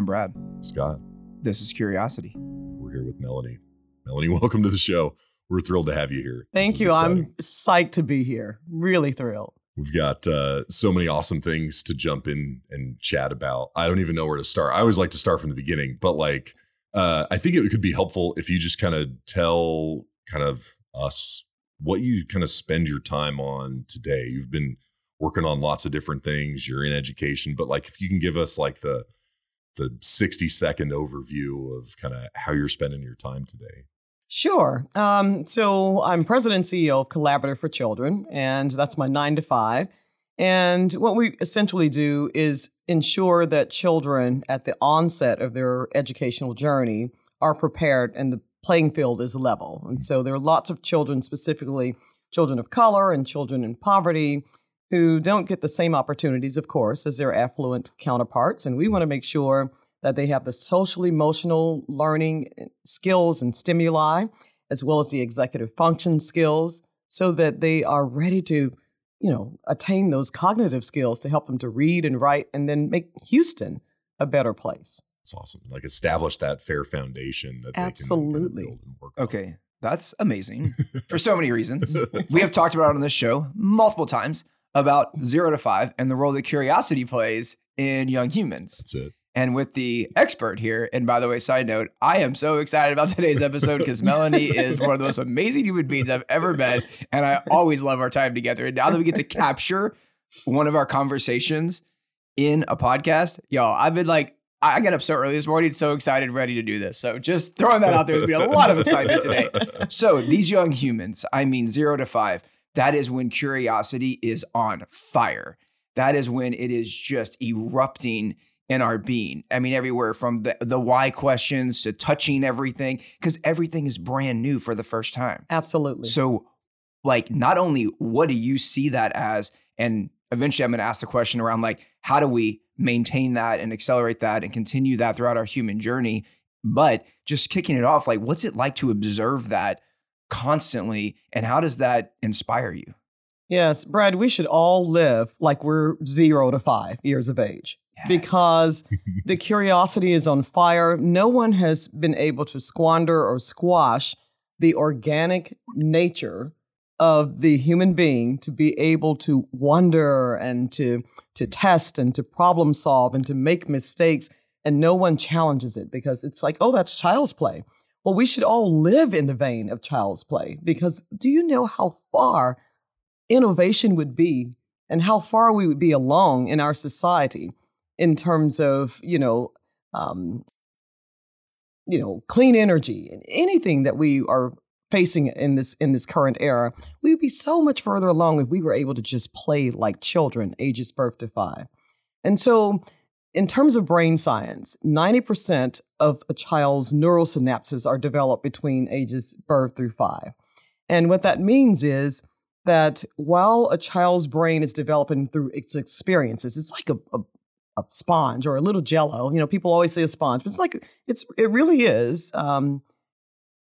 I'm Brad. Scott. This is Curiosity. We're here with Melanie. Melanie, welcome to the show. We're thrilled to have you here. Thank you. Exciting. I'm psyched to be here. Really thrilled. We've got uh, so many awesome things to jump in and chat about. I don't even know where to start. I always like to start from the beginning, but like, uh, I think it could be helpful if you just kind of tell kind of us what you kind of spend your time on today. You've been working on lots of different things. You're in education, but like if you can give us like the the 60 second overview of kind of how you're spending your time today. Sure. Um, so I'm president and CEO of Collaborative for Children, and that's my nine to five. And what we essentially do is ensure that children at the onset of their educational journey are prepared and the playing field is level. And so there are lots of children, specifically children of color and children in poverty, who don't get the same opportunities, of course, as their affluent counterparts. And we want to make sure that they have the social emotional learning eh, skills and stimuli, as well as the executive function skills, so that they are ready to, you know, attain those cognitive skills to help them to read and write and then make Houston a better place. It's awesome. Like establish that fair foundation that absolutely. Kind of okay, that's amazing for so many reasons. we have talked about it on this show multiple times about zero to five and the role that curiosity plays in young humans. That's it. And with the expert here, and by the way, side note, I am so excited about today's episode because Melanie is one of the most amazing human beings I've ever met. And I always love our time together. And now that we get to capture one of our conversations in a podcast, y'all, I've been like, I got up so early this morning, so excited, ready to do this. So just throwing that out there, there's been a lot of excitement today. So these young humans, I mean, zero to five, that is when curiosity is on fire. That is when it is just erupting in our being. I mean, everywhere from the, the why questions to touching everything, because everything is brand new for the first time. Absolutely. So, like, not only what do you see that as, and eventually I'm going to ask the question around like, how do we maintain that and accelerate that and continue that throughout our human journey? But just kicking it off, like, what's it like to observe that constantly? And how does that inspire you? Yes, Brad, we should all live like we're zero to five years of age yes. because the curiosity is on fire. No one has been able to squander or squash the organic nature of the human being to be able to wonder and to to test and to problem solve and to make mistakes and no one challenges it because it's like oh that's child's play well, we should all live in the vein of child's play because do you know how far innovation would be and how far we would be along in our society in terms of, you know, um, you know, clean energy and anything that we are facing in this in this current era, we would be so much further along if we were able to just play like children, ages birth to five. And so in terms of brain science, 90% of a child's neural synapses are developed between ages birth through five. And what that means is that while a child's brain is developing through its experiences, it's like a, a, a sponge or a little jello. You know, people always say a sponge, but it's like, it's, it really is um,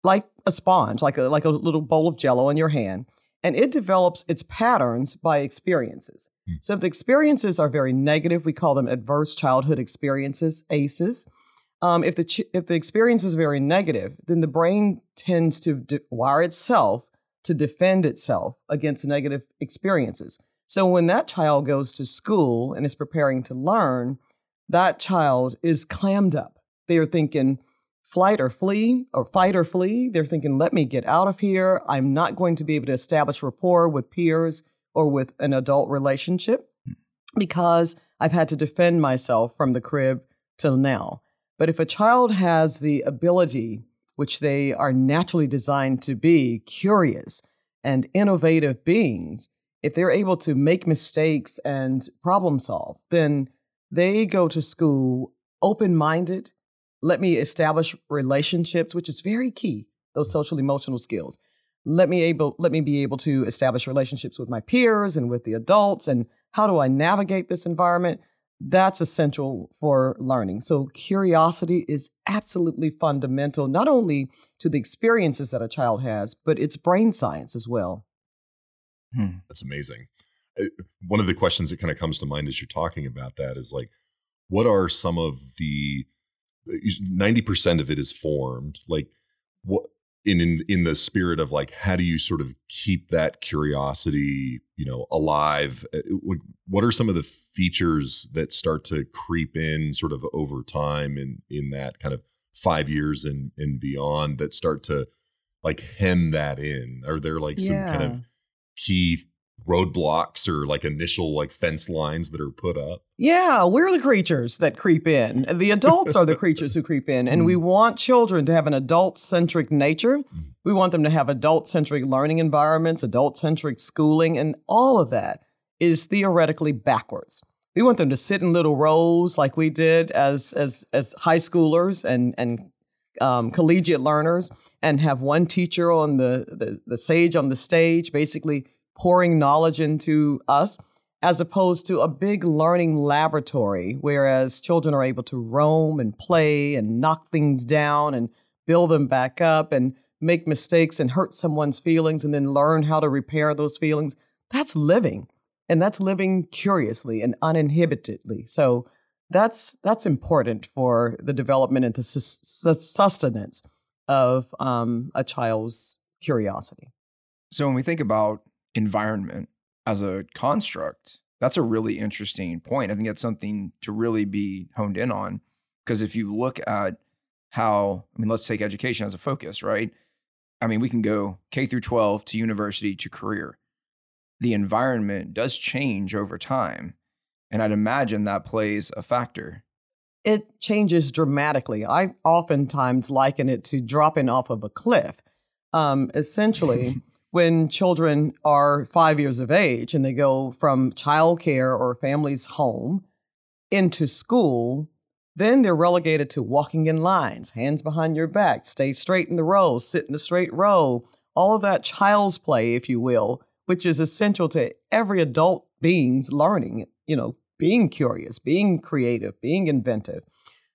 like a sponge, like a, like a little bowl of jello in your hand and it develops its patterns by experiences. Mm. So if the experiences are very negative, we call them adverse childhood experiences, ACEs. Um, if the ch- if the experience is very negative, then the brain tends to de- wire itself to defend itself against negative experiences. So when that child goes to school and is preparing to learn, that child is clammed up. They are thinking, flight or flee or fight or flee. They're thinking, let me get out of here. I'm not going to be able to establish rapport with peers or with an adult relationship hmm. because I've had to defend myself from the crib till now. But if a child has the ability, which they are naturally designed to be, curious and innovative beings, if they're able to make mistakes and problem solve, then they go to school open minded let me establish relationships, which is very key, those social emotional skills. Let me able let me be able to establish relationships with my peers and with the adults and how do I navigate this environment? That's essential for learning. So curiosity is absolutely fundamental not only to the experiences that a child has, but it's brain science as well. Hmm. That's amazing. Uh, one of the questions that kind of comes to mind as you're talking about that is like what are some of the ninety percent of it is formed. Like what in, in in the spirit of like how do you sort of keep that curiosity you know alive uh, what are some of the features that start to creep in sort of over time in in that kind of five years and and beyond that start to like hem that in are there like some kind of key roadblocks or like initial like fence lines that are put up? Yeah, we're the creatures that creep in. The adults are the creatures who creep in. And we mm. want children to have an adult centric nature. Mm. We want them to have adult centric learning environments, adult centric schooling, and all of that is theoretically backwards. We want them to sit in little rows like we did as as as high schoolers and and um, collegiate learners, and have one teacher on the, the the sage on the stage, basically pouring knowledge into us as opposed to a big learning laboratory, whereas children are able to roam and play and knock things down and build them back up and make mistakes and hurt someone's feelings and then learn how to repair those feelings. That's living. And that's living curiously and uninhibitedly. So that's that's important for the development and the sustenance of um, a child's curiosity. So when we think about environment as a construct, that's a really interesting point. I think that's something to really be honed in on. Because if you look at how, I mean, let's take education as a focus, right? I mean, we can go K through 12 to university to career. The environment does change over time. And I'd imagine that plays a factor. It changes dramatically. I oftentimes liken it to dropping off of a cliff. Um, essentially, when children are five years of age and they go from childcare or family's home into school, then they're relegated to walking in lines, hands behind your back, stay straight in the row, sit in the straight row, all of that child's play, if you will, which is essential to every adult being's learning, you know, being curious, being creative, being inventive.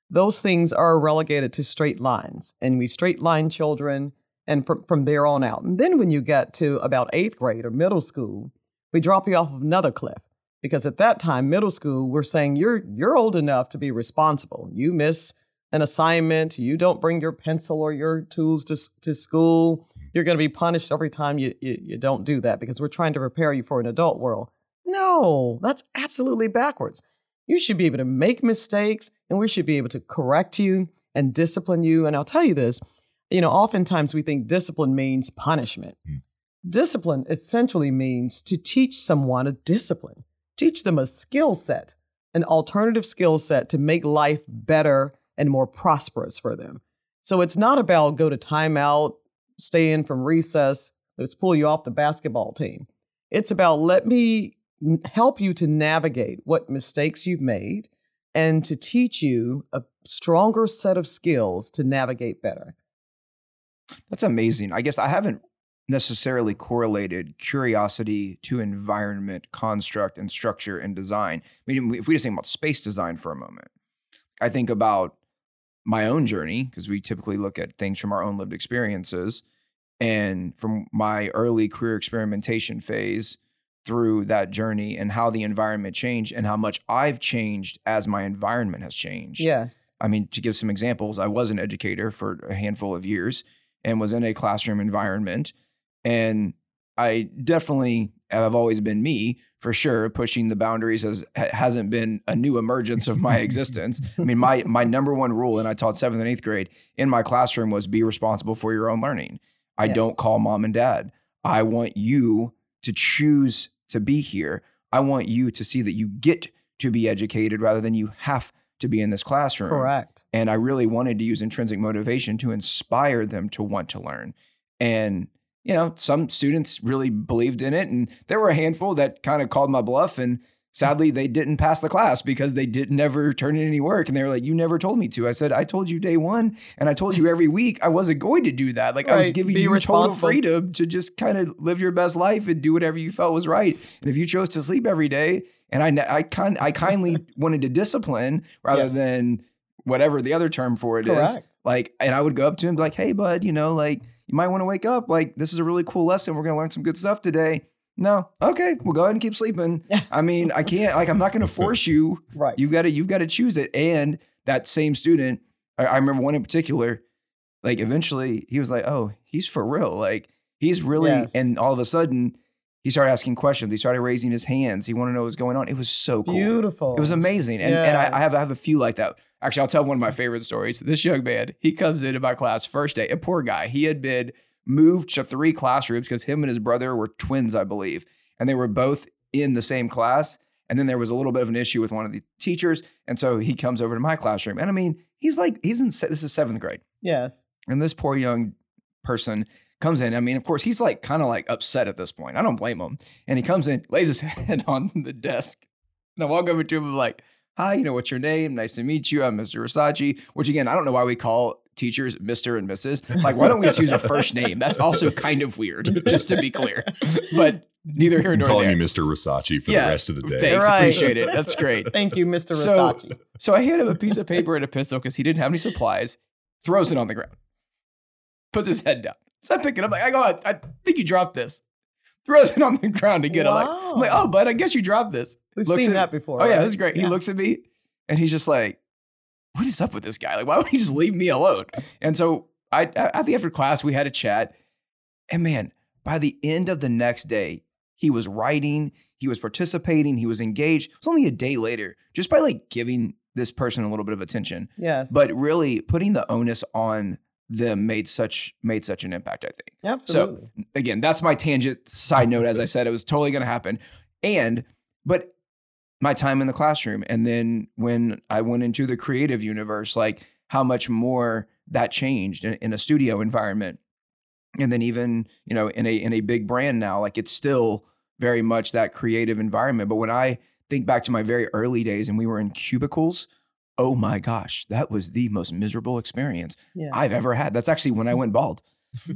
Those things are relegated to straight lines. And we straight line children and from, from there on out. And then when you get to about eighth grade or middle school, we drop you off of another cliff because at that time, middle school, we're saying you're you're old enough to be responsible. You miss an assignment, you don't bring your pencil or your tools to to school. You're going to be punished every time you, you you don't do that because we're trying to prepare you for an adult world. No, that's absolutely backwards. You should be able to make mistakes, and we should be able to correct you and discipline you. And I'll tell you this you know, oftentimes we think discipline means punishment. Mm. Discipline essentially means to teach someone a discipline, teach them a skill set, an alternative skill set to make life better and more prosperous for them. So it's not about go to timeout, stay in from recess, let's pull you off the basketball team. It's about let me help you to navigate what mistakes you've made and to teach you a stronger set of skills to navigate better. That's amazing. I guess I haven't necessarily correlated curiosity to environment, construct, and structure and design. I mean, if we just think about space design for a moment, I think about my own journey because we typically look at things from our own lived experiences. And from my early career experimentation phase through that journey and how the environment changed and how much I've changed as my environment has changed. Yes. I mean, to give some examples, I was an educator for a handful of years and was in a classroom environment. And I definitely have always been me for sure. Pushing the boundaries has hasn't been a new emergence of my existence. I mean, my my number one rule, and I taught seventh and eighth grade in my classroom was be responsible for your own learning. I yes. don't call mom and dad. I want you to choose to be here. I want you to see that you get to be educated rather than you have to be in this classroom. Correct. And I really wanted to use intrinsic motivation to inspire them to want to learn. And, you know, some students really believed in it. And there were a handful that kind of called my bluff. And sadly, they didn't pass the class because they did never turn in any work. And they were like, You never told me to. I said, I told you day one. And I told you every week I wasn't going to do that. Like right. I was giving Be you total freedom to just kind of live your best life and do whatever you felt was right. And if you chose to sleep every day, and I I kind I kindly wanted to discipline rather yes. than whatever the other term for it Correct. is. Like, and I would go up to him like, "Hey, bud, you know, like you might want to wake up. Like, this is a really cool lesson. We're gonna learn some good stuff today." No, okay, we'll go ahead and keep sleeping. I mean, I can't like I'm not gonna force you. right. You've got to you've got to choose it. And that same student I, I remember one in particular. Like eventually, he was like, "Oh, he's for real. Like he's really." Yes. And all of a sudden, he started asking questions. He started raising his hands. He wanted to know what was going on. It was so cool. Beautiful. It was amazing. And, and I, I have I have a few like that. Actually, I'll tell one of my favorite stories. This young man, he comes into my class first day, a poor guy. He had been moved to three classrooms because him and his brother were twins, I believe. And they were both in the same class. And then there was a little bit of an issue with one of the teachers. And so he comes over to my classroom. And I mean, he's like, he's in, this is seventh grade. Yes. And this poor young person comes in. I mean, of course, he's like kind of like upset at this point. I don't blame him. And he comes in, lays his head on the desk. And I walk over to him and like, hi, you know, what's your name? Nice to meet you. I'm Mr. Versace. Which again, I don't know why we call teachers Mr. and Mrs. Like, why don't we just use a first name? That's also kind of weird, just to be clear. But neither here I'm nor calling there. you Mr. Versace for Yeah, the rest of the day. Thanks, Right. appreciate it. That's great. Thank you, Mr. So- So I hand him a piece of paper and a pencil because he didn't have any supplies. Throws it on the ground. Puts his head down. So I pick it up. Like I go, I, I think you dropped this. Throws it on the ground to get it. Like, I'm like, oh, but I guess you dropped this. We've looks seen at- that before. Oh yeah, right? this is great. He looks at me and he's just like, "What is up with this guy? Like, why don't he just leave me alone?" And so I, at the after class, we had a chat, and man, by the end of the next day, he was writing, he was participating, he was engaged. It was only a day later, just by like giving this person a little bit of attention, Yes. but really putting the onus on them made such made such an impact. I think absolutely. So again, that's my tangent side note. As I said, it was totally going to happen. And, but my time in the classroom, and then when I went into the creative universe, like how much more that changed in, in a studio environment, and then even you know in a in a big brand now, like it's still very much that creative environment. But when I think back to my very early days, and we were in cubicles. Oh my gosh, that was the most miserable experience yes. I've ever had. That's actually when I mm. went bald.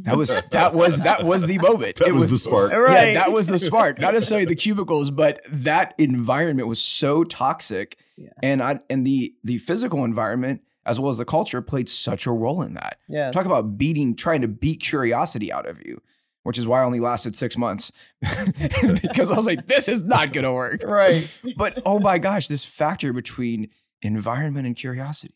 That was that was that was the moment. That It was, the spark. Right. Yeah, that was the spark. Not necessarily the cubicles, but that environment was so toxic, Yeah. and I and the the physical environment as well as the culture played such a role in that. Yes. Talk about beating, trying to beat curiosity out of you, which is why I only lasted six months because I was like, this is not gonna work. right. But oh my gosh, this factor between environment and curiosity.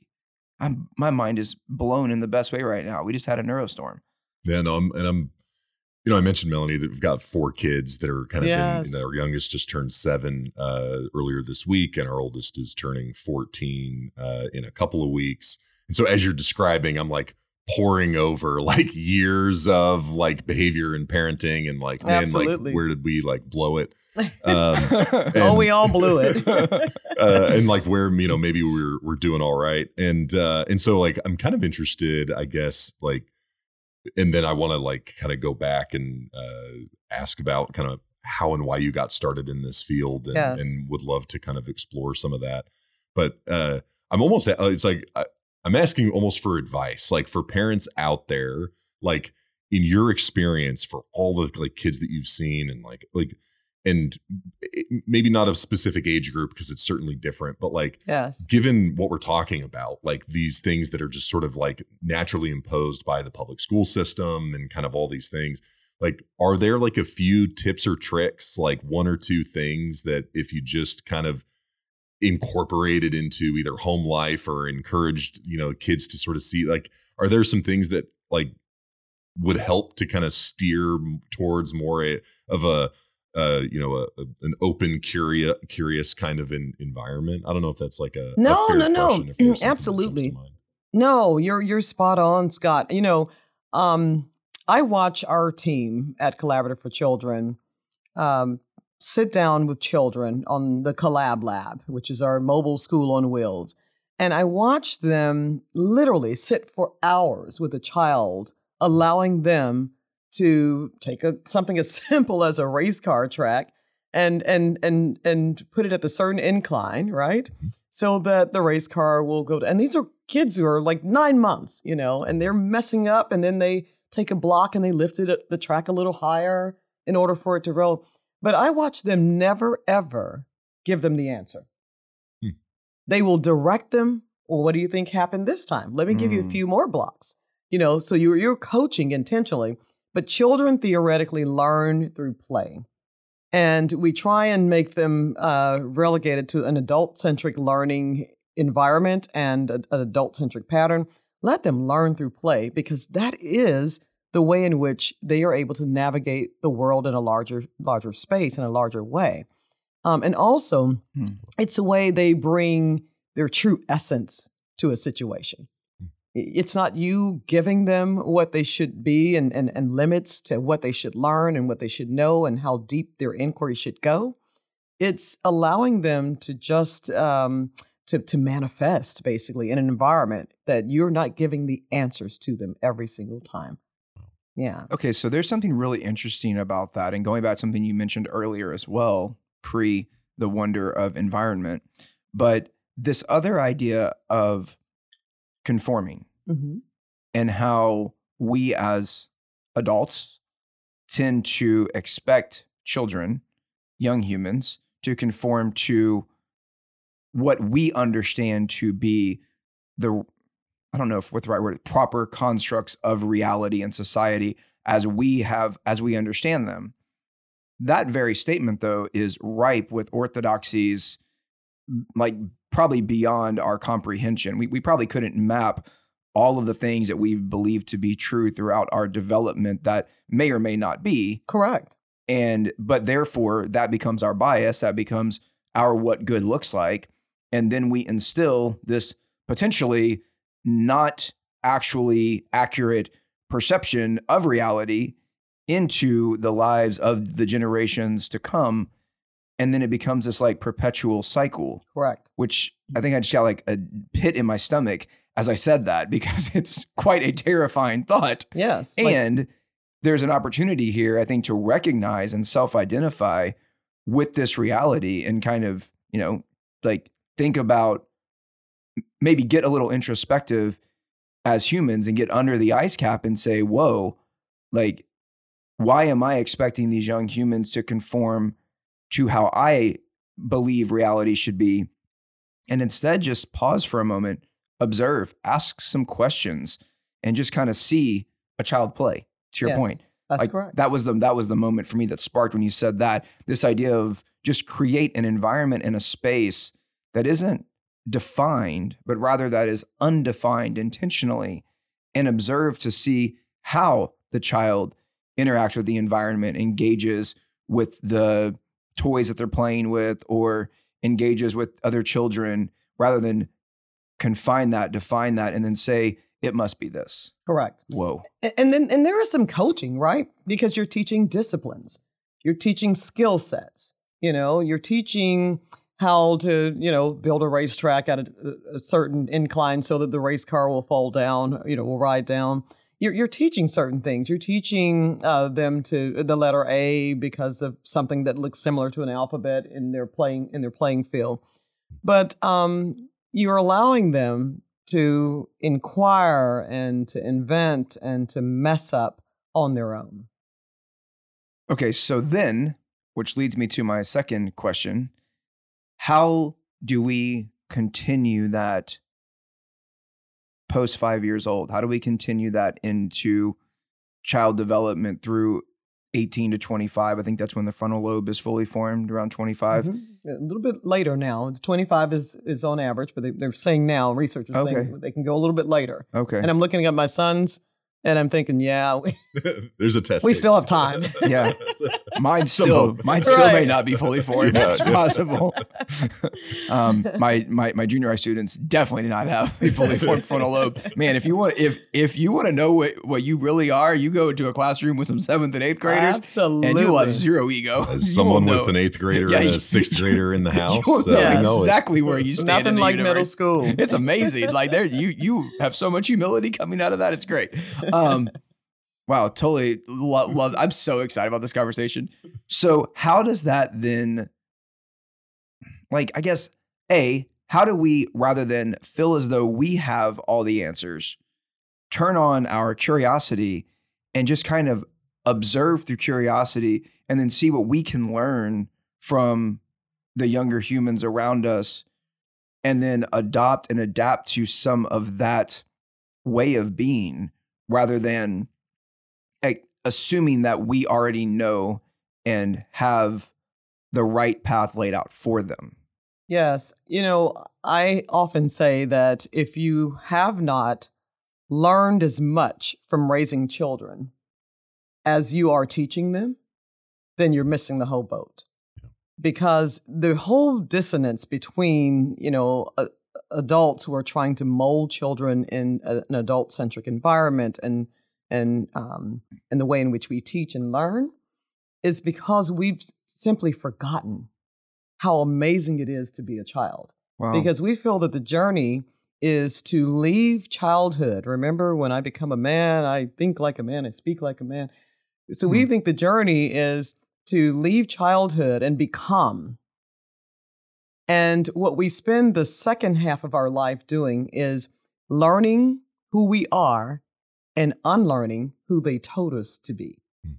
I'm my mind is blown in the best way right now. We just had a neurostorm. Yeah, no, I'm, and I'm, you know, I mentioned Melanie that we've got four kids that are kind of, in, Yes. you know, our youngest just turned seven uh, earlier this week, and our oldest is turning 14 uh, in a couple of weeks. And so, as you're describing, I'm like pouring over like years of like behavior and parenting, and like, man, Absolutely. like, where did we like blow it? Um, oh, we all blew it. uh, and like where you know maybe we're we're doing all right and uh and so like i'm kind of interested i guess like and then i want to like kind of go back and uh ask about kind of how and why you got started in this field and, Yes. and would love to kind of explore some of that but uh i'm almost uh, it's like I, i'm asking almost for advice like for parents out there like in your experience for all the like kids that you've seen and like like and maybe not a specific age group because it's certainly different but like yes. given what we're talking about like these things that are just sort of like naturally imposed by the public school system and kind of all these things like are there like a few tips or tricks like one or two things that if you just kind of incorporated into either home life or encouraged you know kids to sort of see like are there some things that like would help to kind of steer towards more a, of a uh you know a, a- an open curious curious kind of an environment i don't know if that's like a a No, fair no, no. question, if there's something that comes to Absolutely. No, you're you're spot on, Scott. You know, um, I watch our team at Collaborative for Children um, sit down with children on the Collab Lab, which is our mobile school on wheels, and I watch them literally sit for hours with a child, allowing them to take a something as simple as a race car track and and and and put it at the certain incline, right? So that the race car will go. To, and these are kids who are like nine months, you know, and they're messing up, and then they take a block and they lift it at the track a little higher in order for it to roll. But I watch them never ever give them the answer. Hmm. They will direct them. Well, what do you think happened this time? Let me give you a Hmm. few more blocks. You know, so you're you're coaching intentionally, but children theoretically learn through play. And we try and make them uh, relegated to an adult centric learning environment and a- an adult centric pattern, let them learn through play because that is the way in which they are able to navigate the world in a larger larger space in a larger way. Um, and also, Hmm. it's a way they bring their true essence to a situation. It's not you giving them what they should be and, and, and limits to what they should learn and what they should know and how deep their inquiry should go. It's allowing them to just um, to, to manifest basically in an environment that you're not giving the answers to them every single time. Yeah. Okay, so there's something really interesting about that. And going back to something you mentioned earlier as well, pre the wonder of environment, but this other idea of conforming Mm-hmm. and how we as adults tend to expect children, young humans, to conform to what we understand to be the I don't know if what's the right word, proper constructs of reality and society as we have as we understand them. That very statement though is ripe with orthodoxies like probably beyond our comprehension. We we probably couldn't map all of the things that we've believed to be true throughout our development that may or may not be Correct. and but therefore that becomes our bias that becomes our what good looks like and then we instill this potentially not actually accurate perception of reality into the lives of the generations to come and then it becomes this like perpetual cycle Correct. which I think I just got like a pit in my stomach as I said that because it's quite a terrifying thought Yes. like- and there's an opportunity here, I think, to recognize and self identify with this reality and kind of, you know, like think about maybe get a little introspective as humans and get under the ice cap and say, whoa, like, why am I expecting these young humans to conform to how I believe reality should be? And instead, just pause for a moment, observe, ask some questions, and just kind of see a child play. To your yes, point, That's like, correct. That was the that was the moment for me that sparked when you said that. This idea of just create an environment and a space that isn't defined, but rather that is undefined intentionally, and observe to see how the child interacts with the environment, engages with the toys that they're playing with, or engages with other children, rather than confine that, define that, and then say it must be this. Correct. Whoa. And then and there is some coaching, right? Because you're teaching disciplines. You're teaching skill sets. You know, you're teaching how to, you know, build a racetrack at a, a certain incline so that the race car will fall down, you know, will ride down. You're, you're teaching certain things. You're teaching uh, them to the letter A because of something that looks similar to an alphabet in their playing in their playing field. But um, you're allowing them to inquire and to invent and to mess up on their own. Okay, so then, which leads me to my second question How do we continue that post five years old? How do we continue that into child development through 18 to 25? I think that's when the frontal lobe is fully formed, around 25. Mhm. A little bit later now. It's 25 is, is on average, but they, they're saying now, researchers Okay. saying they can go a little bit later. Okay. And I'm looking at my sons and I'm thinking, yeah, we, There's a test. we case. still have time. Yeah. Mine still, mine still may not be fully formed. Yeah, That's yeah. possible. um, my, my my junior high students definitely do not have a fully formed frontal lobe. Man, if you want if if you want to know what, what you really are, you go into a classroom with some seventh and eighth graders, Absolutely. and you will have zero ego. As someone with an eighth grader Yeah, and a sixth grader in the house, you will so know Yes. I know it. exactly where you stand. in Nothing the like middle school. It's amazing. like there, you you have so much humility coming out of that. It's great. Um, wow, totally lo- love. I'm so excited about this conversation. So, how does that then, like, I guess, a how do we rather than feel as though we have all the answers, turn on our curiosity and just kind of observe through curiosity, and then see what we can learn from the younger humans around us and then adopt and adapt to some of that way of being rather than like, assuming that we already know and have the right path laid out for them. Yes. You know, I often say that if you have not learned as much from raising children as you are teaching them, then you're missing the whole boat. Because the whole dissonance between, you know, uh, adults who are trying to mold children in a, an adult-centric environment and and um, and the way in which we teach and learn is because we've simply forgotten how amazing it is to be a child. Wow. Because we feel that the journey is to leave childhood. Remember, when I become a man, I think like a man, I speak like a man. So we Hmm. think the journey is to leave childhood and become. And what we spend the second half of our life doing is learning who we are and unlearning who they told us to be. Hmm.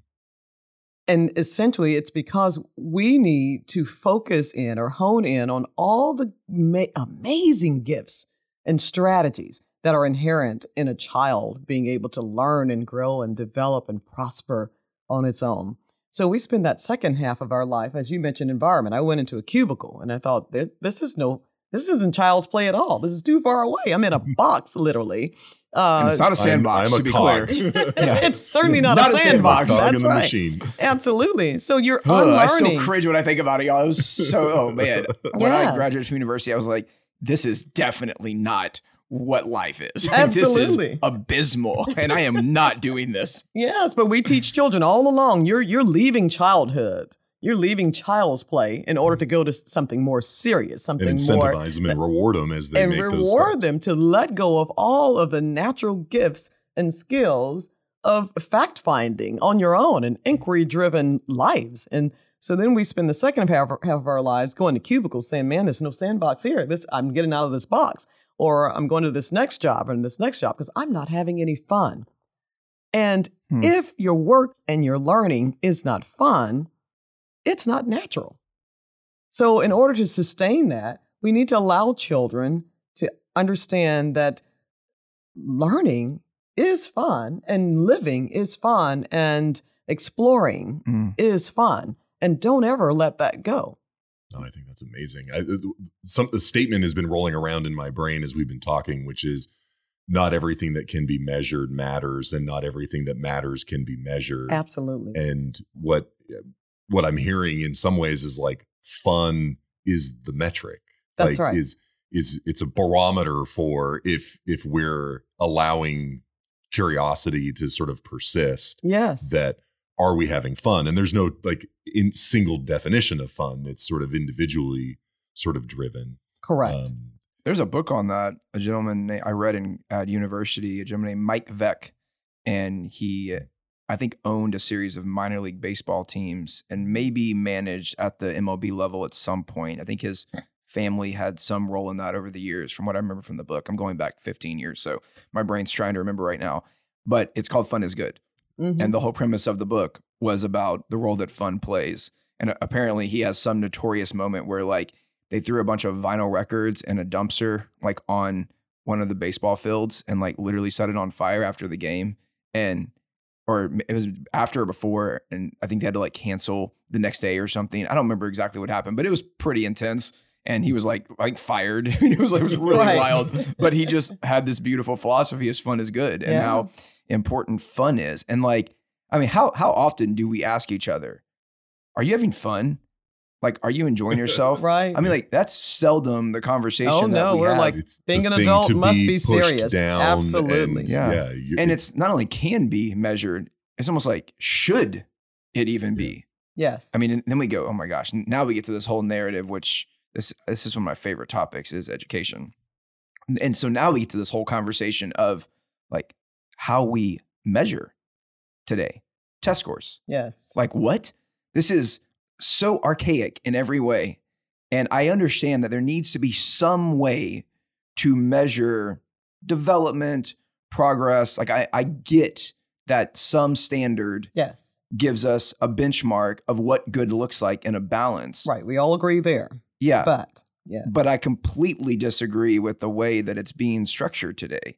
And essentially, it's because we need to focus in or hone in on all the ma- amazing gifts and strategies that are inherent in a child being able to learn and grow and develop and prosper on its own. So we spend that second half of our life, as you mentioned, environment. I went into a cubicle and I thought, this is no, this isn't child's play at all. This is too far away. I'm in a box, literally. Uh, and it's not a sandbox, I'm, I'm to be a cog. clear. it's certainly It's not, not a a sandbox. sandbox. Cog in That's the right. machine. Absolutely. So you're Ugh, I still cringe when I think about it, y'all. It was so, oh man. When I graduated from university, I was like, this is definitely not what life is. Absolutely. this is abysmal, and I am not doing this. Yes, but we teach children all along. You're you're leaving childhood. You're leaving child's play in order to go to something more serious, And something more incentivize them and reward them as they and make those reward steps. them to let go of all of the natural gifts and skills of fact finding on your own and inquiry driven lives. And so then we spend the second half, half of our lives going to cubicles saying, man, there's no sandbox here. This I'm getting out of this box. Or I'm going to this next job and this next job because I'm not having any fun. And Hmm. if your work and your learning is not fun, it's not natural. So, in order to sustain that, we need to allow children to understand that learning is fun and living is fun and exploring Mm. is fun. And don't ever let that go. No, I think that's amazing. I, some the statement has been rolling around in my brain as we've been talking, which is not everything that can be measured matters, and not everything that matters can be measured. Absolutely. And what what I'm hearing in some ways is like fun is the metric. That's like, right. Is is it's a barometer for if if we're allowing curiosity to sort of persist yes. that are we having fun and there's no like in single definition of fun it's sort of individually sort of driven Correct. um, There's a book on that. A gentleman na- I read in at university, a gentleman named Mike Veeck, and he, I think, owned a series of minor league baseball teams and maybe managed at the MLB level at some point. I think his family had some role in that over the years, from what I remember from the book. I'm going back 15 years, so my brain's trying to remember right now. But it's called Fun is Good. Mhm. And the whole premise of the book was about the role that fun plays. And apparently, he has some notorious moment where, like, they threw a bunch of vinyl records in a dumpster, like on one of the baseball fields, and like literally set it on fire after the game. And, or it was after or before. And I think they had to like cancel the next day or something. I don't remember exactly what happened, but it was pretty intense. And he was like, like fired. I mean, it was like, it was really Right. wild. But he just had this beautiful philosophy as fun is good and Yeah. how important fun is. And like, I mean, how how often do we ask each other, "Are you having fun? Like, are you enjoying yourself?" right. I mean, like that's seldom the conversation. Oh, that no, we we're have. like, it's being an adult must be pushed serious. down Absolutely. and, Yeah. yeah, and it's not only can be measured; it's almost like should it even be? yes. I mean, and then we go, oh my gosh! Now we get to this whole narrative, which this this is one of my favorite topics is education, and so now we get to this whole conversation of like how we measure today test scores. yes. Like what? This is so archaic in every way. And I understand that there needs to be some way to measure development, progress. Like I, I get that some standard yes. gives us a benchmark of what good looks like in a balance. Right. We all agree there. Yeah. But yes. But I completely disagree with the way that it's being structured today.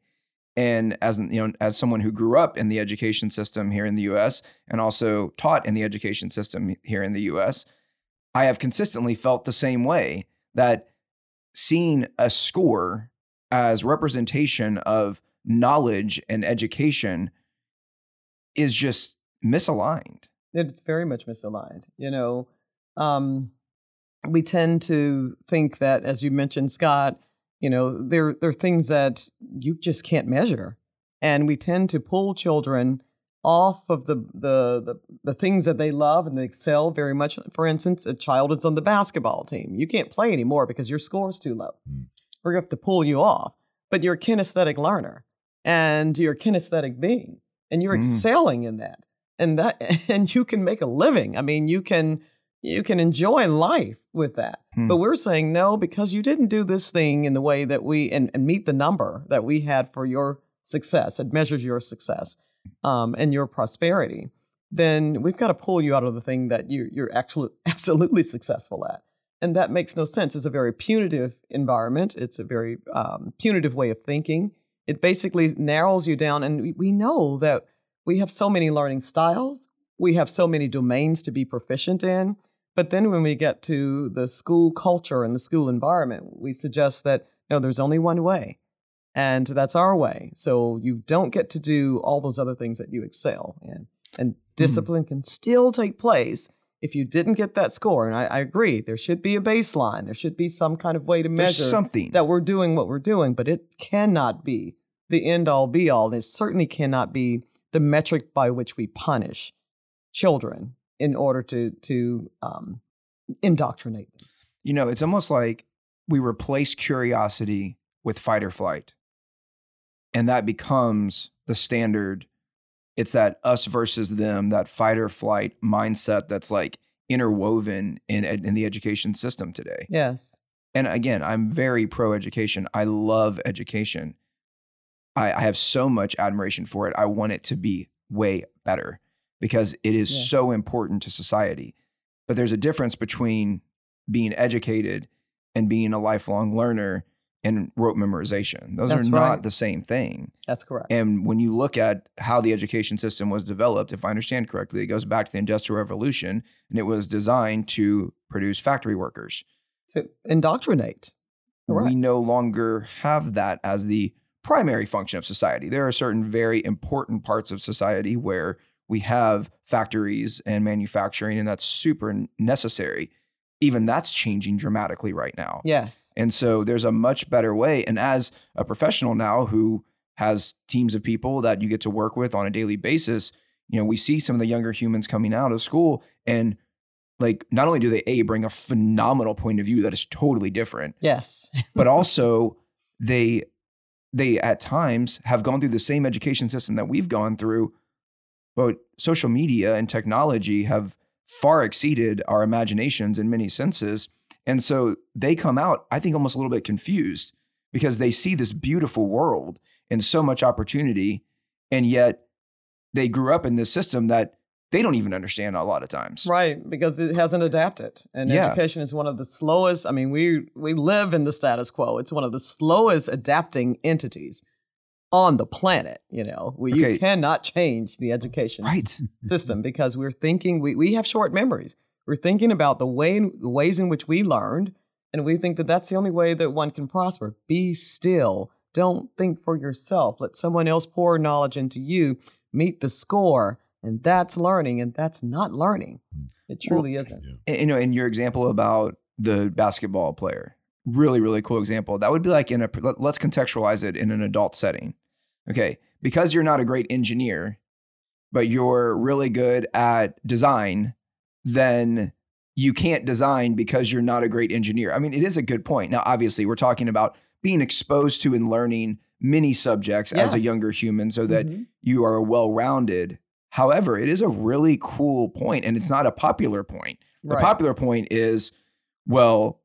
And as you know, as someone who grew up in the education system here in the US and also taught in the education system here in the US, I have consistently felt the same way that seeing a score as representation of knowledge and education is just misaligned. It's very much misaligned. You know, um, we tend to think that, as you mentioned, Scott, you know, there, there are things that you just can't measure. And we tend to pull children off of the, the, the, the things that they love and they excel very much. For instance, a child is on the basketball team. You can't play anymore because your score is too low. Mm. We're going to have to pull you off. But you're a kinesthetic learner and you're a kinesthetic being and you're Mm. excelling in that. And that and you can make a living. I mean, you can you can enjoy life with that. Hmm. But we're saying no, because you didn't do this thing in the way that we and, and meet the number that we had for your success. It measures your success um, and your prosperity. Then we've got to pull you out of the thing that you, you're actually absolutely successful at. And that makes no sense. It's a very punitive environment. It's a very um, punitive way of thinking. It basically narrows you down. And we, we know that we have so many learning styles, we have so many domains to be proficient in. But then when we get to the school culture and the school environment, we suggest that no, there's only one way, and that's our way. So you don't get to do all those other things that you excel in. And hmm. discipline can still take place if you didn't get that score. And I, I agree, there should be a baseline, there should be some kind of way to There's measure something that we're doing what we're doing, but it cannot be the end all be all. And it certainly cannot be the metric by which we punish children in order to to um, indoctrinate them. You know, it's almost like we replace curiosity with fight or flight. And that becomes the standard. It's that us versus them, that fight or flight mindset that's like interwoven in, in the education system today. Yes. And again, I'm very pro education. I love education. I, I have so much admiration for it. I want it to be way better because it is Yes. so important to society. But there's a difference between being educated and being a lifelong learner and rote memorization. Those That's are not right. the same thing. That's correct. And when you look at how the education system was developed, if I understand correctly, it goes back to the Industrial Revolution and it was designed to produce factory workers to indoctrinate. Correct. we no longer have that as the primary function of society. There are certain very important parts of society where we have factories and manufacturing, and that's super necessary. Even that's changing dramatically right now. yes. And so there's a much better way. And as a professional now who has teams of people that you get to work with on a daily basis, you know, we see some of the younger humans coming out of school and like not only do they a bring a phenomenal point of view that is totally different, Yes. but also they they at times have gone through the same education system that we've gone through but social media and technology have far exceeded our imaginations in many senses and so they come out i think almost a little bit confused because they see this beautiful world and so much opportunity and yet they grew up in this system that they don't even understand a lot of times Right, because it hasn't adapted, and Yeah. education is one of the slowest. I mean, we we live in the status quo. It's one of the slowest adapting entities on the planet. You know, where Okay. you cannot change the education right system because we're thinking we we have short memories. We're thinking about the way the ways in which we learned, and we think that that's the only way that one can prosper. Be still. Don't think for yourself. Let someone else pour knowledge into you. Meet the score, and that's learning, and that's not learning. Hmm. It truly isn't. Yeah. And, you know, in your example about the basketball player, really, really cool example. That would be like in a, let's contextualize it in an adult setting. Okay. Because you're not a great engineer, but you're really good at design, then you can't design because you're not a great engineer. I mean, it is a good point. Now, obviously, we're talking about being exposed to and learning many subjects as a younger human so that Mhm. you are well rounded. However, it is a really cool point and it's not a popular point. The Right. popular point is, well,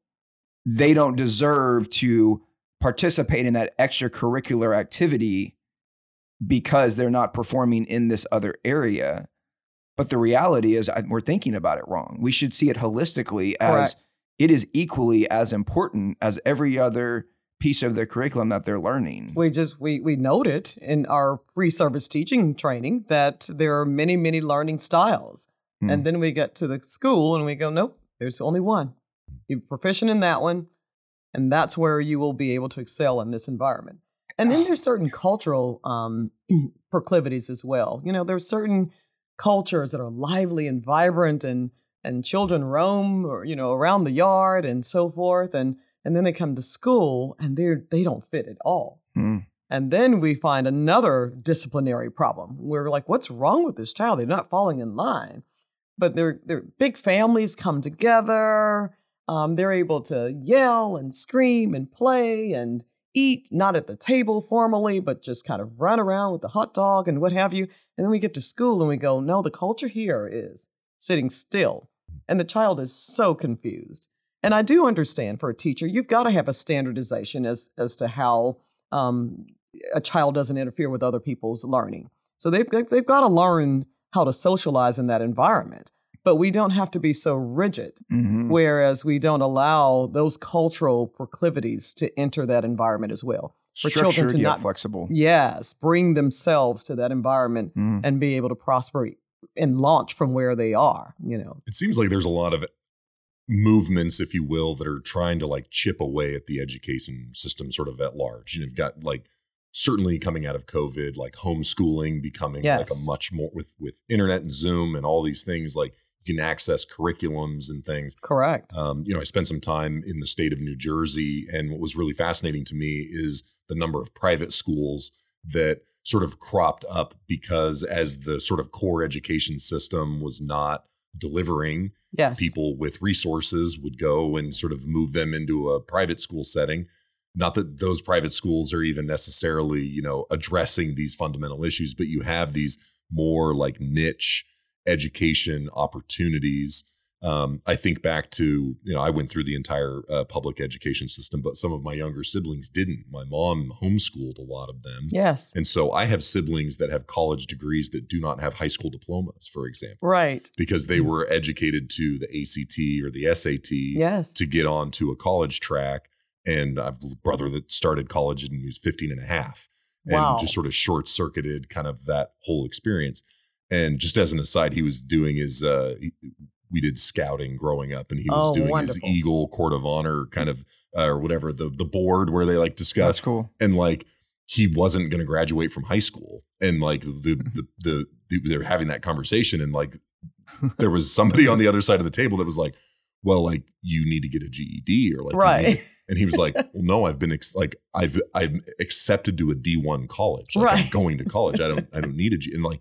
they don't deserve to participate in that extracurricular activity because they're not performing in this other area. But the reality is, I- we're thinking about it wrong. We should see it holistically as Correct. it is equally as important as every other piece of the curriculum that they're learning. We just we we noted in our pre-service teaching training that there are many many learning styles, Hmm. and then we get to the school and we go, nope, there's only one. You're proficient in that one. And that's where you will be able to excel in this environment. And then there's certain cultural um, proclivities as well. You know, there's certain cultures that are lively and vibrant and and children roam or you know around the yard and so forth and and then they come to school and they're they don't fit at all. Mm. And then we find another disciplinary problem. We're like, what's wrong with this child? They're not falling in line. But their their big families come together. Um, they're able to yell and scream and play and eat, not at the table formally, but just kind of run around with the hot dog and what have you. And then we get to school and we go, no, the culture here is sitting still. And the child is so confused. And I do understand for a teacher, you've got to have a standardization as, as to how um, a child doesn't interfere with other people's learning. So they've, they've got to learn how to socialize in that environment. But we don't have to be so rigid, Mhm. whereas we don't allow those cultural proclivities to enter that environment as well. For children to yet not- flexible. Yes, bring themselves to that environment Mm. and be able to prosper and launch from where they are, you know. it seems like there's a lot of movements, if you will, that are trying to like chip away at the education system sort of at large. You know, you've got like certainly coming out of COVID, like homeschooling becoming like a much more with with internet and Zoom and all these things, like you can access curriculums and things. Correct. Um, you know, I spent some time in the state of New Jersey, and what was really fascinating to me is the number of private schools that sort of cropped up because as the sort of core education system was not delivering, Yes. people with resources would go and sort of move them into a private school setting. Not that those private schools are even necessarily, you know, addressing these fundamental issues, but you have these more like niche education opportunities. Um, I think back to, you know, I went through the entire uh, public education system, but some of my younger siblings didn't. My mom homeschooled a lot of them. Yes. And so I have siblings that have college degrees that do not have high school diplomas, for example Right. because they Mhm. were educated to the ACT or the SAT Yes. to get onto a college track. And I have a brother that started college and he was 15 and a half and Wow. just sort of short circuited kind of that whole experience. And just as an aside, he was doing his, uh, he- we did scouting growing up and he was Oh, doing wonderful. his Eagle Court of Honor kind of, uh, or whatever, the, the board where they like discuss That's cool. and like he wasn't going to graduate from high school and like the, the the the they were having that conversation and like there was somebody on the other side of the table that was like well like you need to get a GED or like right. and he was like well no I've been ex- like I've I'm accepted to a D1 college like I'm going to college I don't I don't need a G and like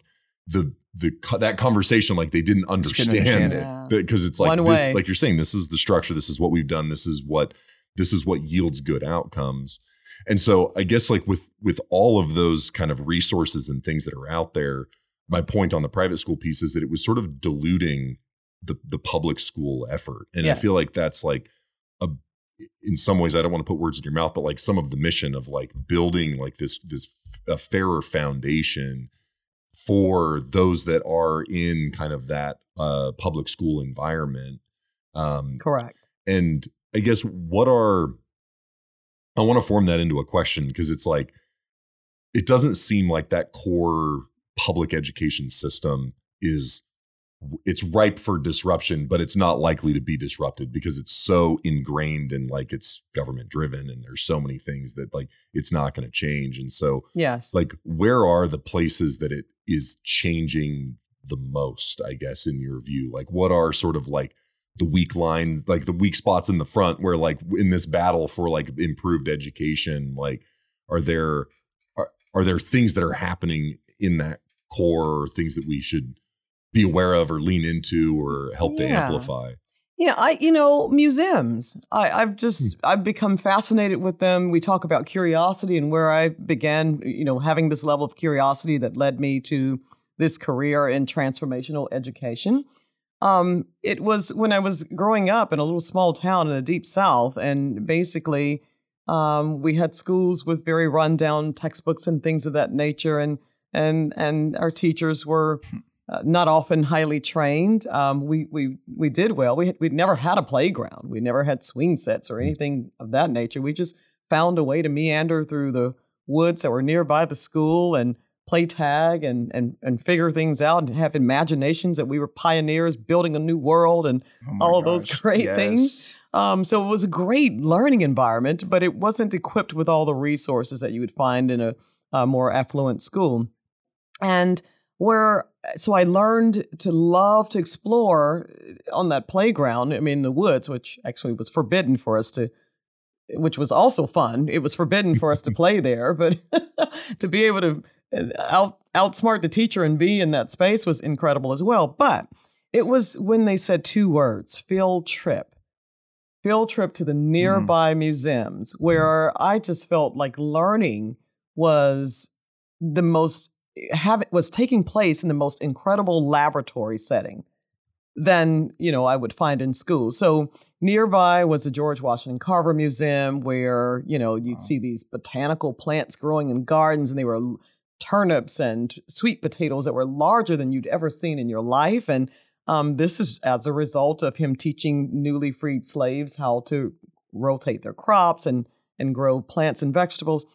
the the that conversation like they didn't understand understand it. Because it's like One this way. like you're saying this is the structure this is what we've done this is what this is what yields good outcomes and so i guess like with with all of those kind of resources and things that are out there my point on the private school piece is that it was sort of diluting the the public school effort and i feel like that's like a in some ways i don't want to put words in your mouth but like some of the mission of like building like this this a fairer foundation for those that are in kind of that uh, public school environment. Um, Correct. and I guess what are I want to form that into a question because it's like it doesn't seem like that core public education system is it's ripe for disruption, but it's not likely to be disrupted because it's so ingrained and like it's government driven and there's so many things that like it's not going to change. And so Yes. like where are the places that it is changing the most i guess in your view? Like what are sort of like the weak lines like the weak spots in the front where like in this battle for like improved education like are there are, are there things that are happening in that core things that we should be aware of or lean into or help to amplify Yeah, I you know museums. I, I've just I've become fascinated with them. We talk about curiosity and where I began, you know, having this level of curiosity that led me to this career in transformational education. Um, it was when I was growing up in a little small town in the deep south, and basically um, we had schools with very rundown textbooks and things of that nature, and and and our teachers were uh, not often highly trained. Um, we we we did well. We we never had a playground. We never had swing sets or anything of that nature. We just found a way to meander through the woods that were nearby the school and play tag and and and figure things out and have imaginations that we were pioneers building a new world and Oh all of those great yes. things. um, so it was a great learning environment, but it wasn't equipped with all the resources that you would find in a, a more affluent school. And where so I learned to love to explore uh, on that playground. I mean, the woods, which actually was forbidden for us to, which was also fun. It was forbidden for us to play there, but to be able to uh, out outsmart the teacher and be in that space was incredible as well. But it was when they said two words: field trip. Field trip to the mm. nearby museums, mm. where I just felt like learning was the most have was taking place in the most incredible laboratory setting than you know I would find in school. So nearby was the George Washington Carver Museum, where you know you'd Wow. see these botanical plants growing in gardens, and they were turnips and sweet potatoes that were larger than you'd ever seen in your life. And um, this is as a result of him teaching newly freed slaves how to rotate their crops and and grow plants and vegetables.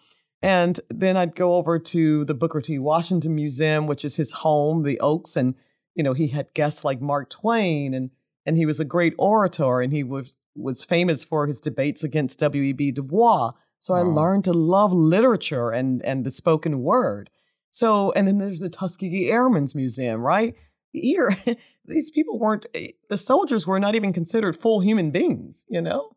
And then I'd go over to the Booker T. Washington Museum, which is his home, the Oaks, and you know he had guests like Mark Twain, and and he was a great orator, and he was was famous for his debates against W. E. B. Du Bois. So I learned to love literature and and the spoken word. So and then there's the Tuskegee Airmen's Museum, right? Here, these people weren't eh, the soldiers were not even considered full human beings, you know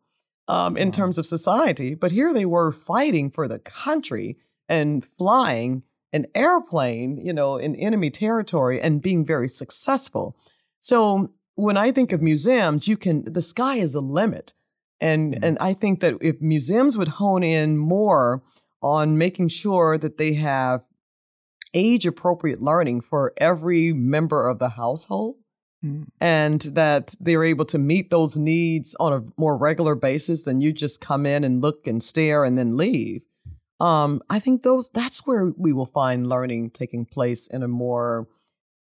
um, in terms of society. But here they were fighting for the country and flying an airplane, you know, in enemy territory and being very successful. So when I think of museums, you can the sky is the limit. And Mhm. and I think that if museums would hone in more on making sure that they have age appropriate learning for every member of the household, Mm. and that they're able to meet those needs on a more regular basis than you just come in and look and stare and then leave. Um, I think those that's where we will find learning taking place in a more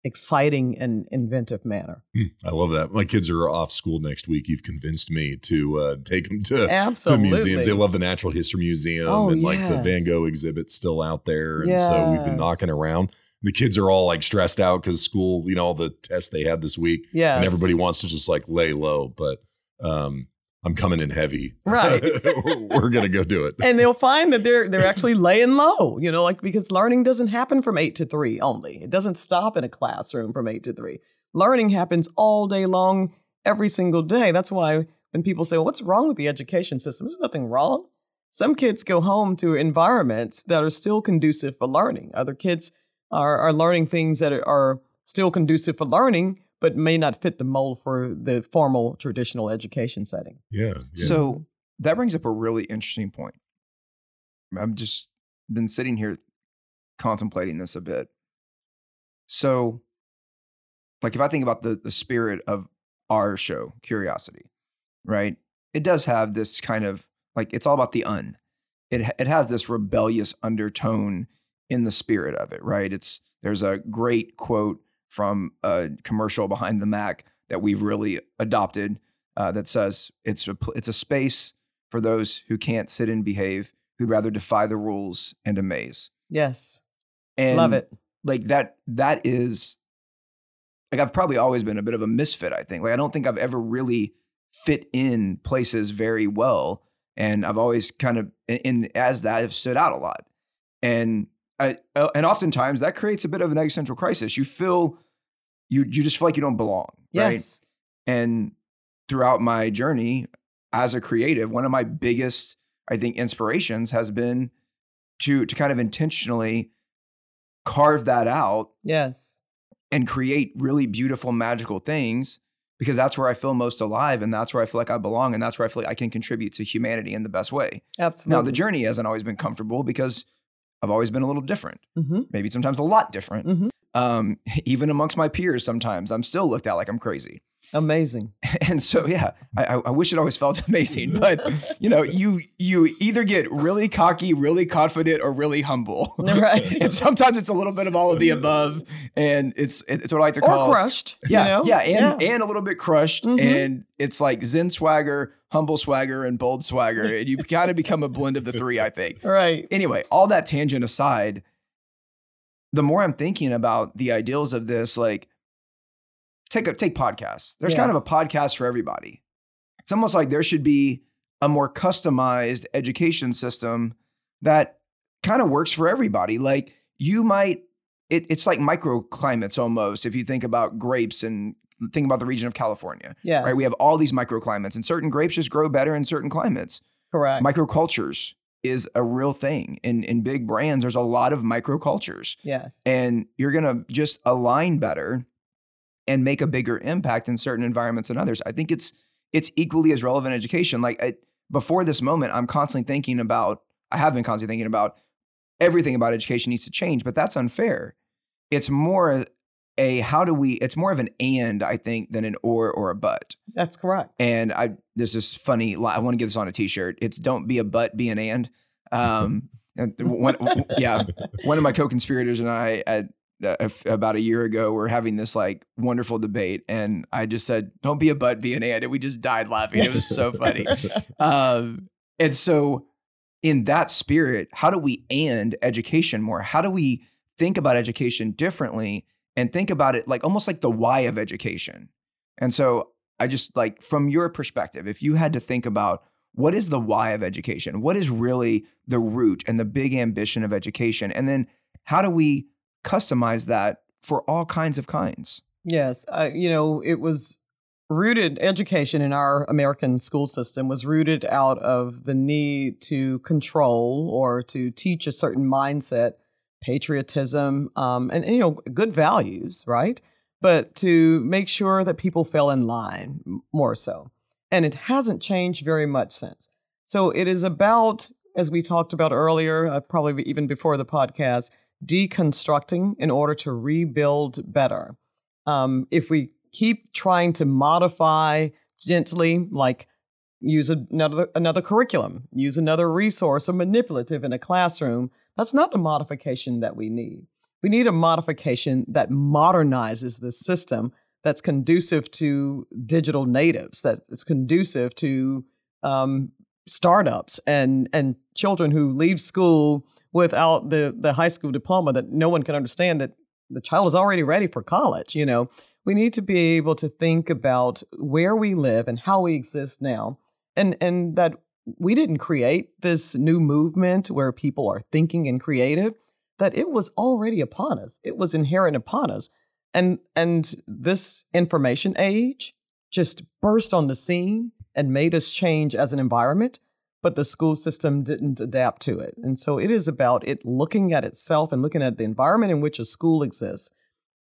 exciting and inventive manner. Hmm, I love that. My kids are off school next week. You've convinced me to uh, take them to, to Absolutely. museums. They love the Natural History Museum Oh, and like the. Van Gogh exhibit still out there. And so we've been knocking around. The kids are all like stressed out because school, you know, all the tests they had this week. Yes. And everybody wants to just like lay low. But um, I'm coming in heavy. Right. We're going to go do it. and they'll find that they're they're actually laying low, you know, like because learning doesn't happen from eight to three only. It doesn't stop in a classroom from eight to three. Learning happens all day long, every single day. That's why when people say, well, "What's wrong with the education system?" There's nothing wrong. Some kids go home to environments that are still conducive for learning. Other kids are are learning things that are, are still conducive for learning, but may not fit the mold for the formal traditional education setting. Yeah. yeah. So that brings up a really interesting point. I've just been sitting here contemplating this a bit. So, like, if I think about the, the spirit of our show, Curiosity, right? It does have this kind of like, it's all about the un. It, it has this rebellious undertone in the spirit of it, right? It's there's a great quote from a commercial behind the Mac that we've really adopted uh, that says it's a it's a space for those who can't sit and behave, who'd rather defy the rules and amaze. Yes, And love it. Like that that is like I've probably always been a bit of a misfit. I think like I don't think I've ever really fit in places very well, and I've always kind of in, in as that have stood out a lot, and I uh, and oftentimes that creates a bit of an existential crisis. You feel you you just feel like you don't belong, right? Yes. And throughout my journey as a creative, one of my biggest, I think, inspirations has been to to kind of intentionally carve that out Yes. and create really beautiful, magical things because that's where I feel most alive and that's where I feel like I belong and that's where I feel like I can contribute to humanity in the best way. Absolutely. Now, the journey hasn't always been comfortable because I've always been a little different, hmm maybe sometimes a lot different. Mhm. Um, even amongst my peers, sometimes I'm still looked at like I'm crazy. Amazing. and so yeah I, I I wish it always felt amazing but you know you you either get really cocky really confident or really humble Right. and sometimes it's a little bit of all of the above and it's it's what i like to call Or crushed. yeah You know? yeah and and a little bit crushed Mhm. and it's like zen swagger humble swagger and bold swagger and you kind of become a blend of the three i think Right. anyway all that tangent aside the more I'm thinking about the ideals of this, like take a take podcasts. There's kind of a podcast for everybody. It's almost like there should be a more customized education system that kind of works for everybody. Like you might, it, it's like microclimates almost. If you think about grapes and think about the region of California, Yes. right? We have all these microclimates, and certain grapes just grow better in certain climates. correct. Microcultures is a real thing. In in big brands, there's a lot of microcultures yes. and you're going to just align better and make a bigger impact in certain environments than others. I think it's it's equally as relevant education. Like I, before this moment, I'm constantly thinking about. I have been constantly thinking about everything about education needs to change, but that's unfair. It's more a how do we? It's more of an and I think than an or or a but. That's correct. And I there's this funny. I want to get this on a T-shirt. It's don't be a but, be an and. Um, one, yeah, one of my co-conspirators and I at uh, about a year ago were having this like wonderful debate, and I just said, "Don't be a but, be an and," and we just died laughing. It was so funny. Um, and so, in that spirit, how do we and education more? How do we think about education differently and think about it like almost like the why of education? And so, I just like from your perspective, if you had to think about what is the why of education, what is really the root and the big ambition of education, and then how do we customize that for all kinds of kinds? Yes, uh, you know, it was rooted education in our American school system was rooted out of the need to control or to teach a certain mindset, patriotism, um, and, and, you know, good values, right? But to make sure that people fell in line more so. And it hasn't changed very much since. So it is about, as we talked about earlier, uh, probably even before the podcast, deconstructing in order to rebuild better um, if we keep trying to modify gently, like use another another curriculum, use another resource or manipulative in a classroom, that's not the modification that we need. We need a modification that modernizes the system that's conducive to digital natives, that is conducive to um, startups and and children who leave school without the the high school diploma that no one can understand that the child is already ready for college you know we need to be able to think about where we live and how we exist now and and that we didn't create this new movement where people are thinking and creative that it was already upon us it was inherent upon us and and this information age just burst on the scene and made us change as an environment but the school system didn't adapt to it. And so it is about it looking at itself and looking at the environment in which a school exists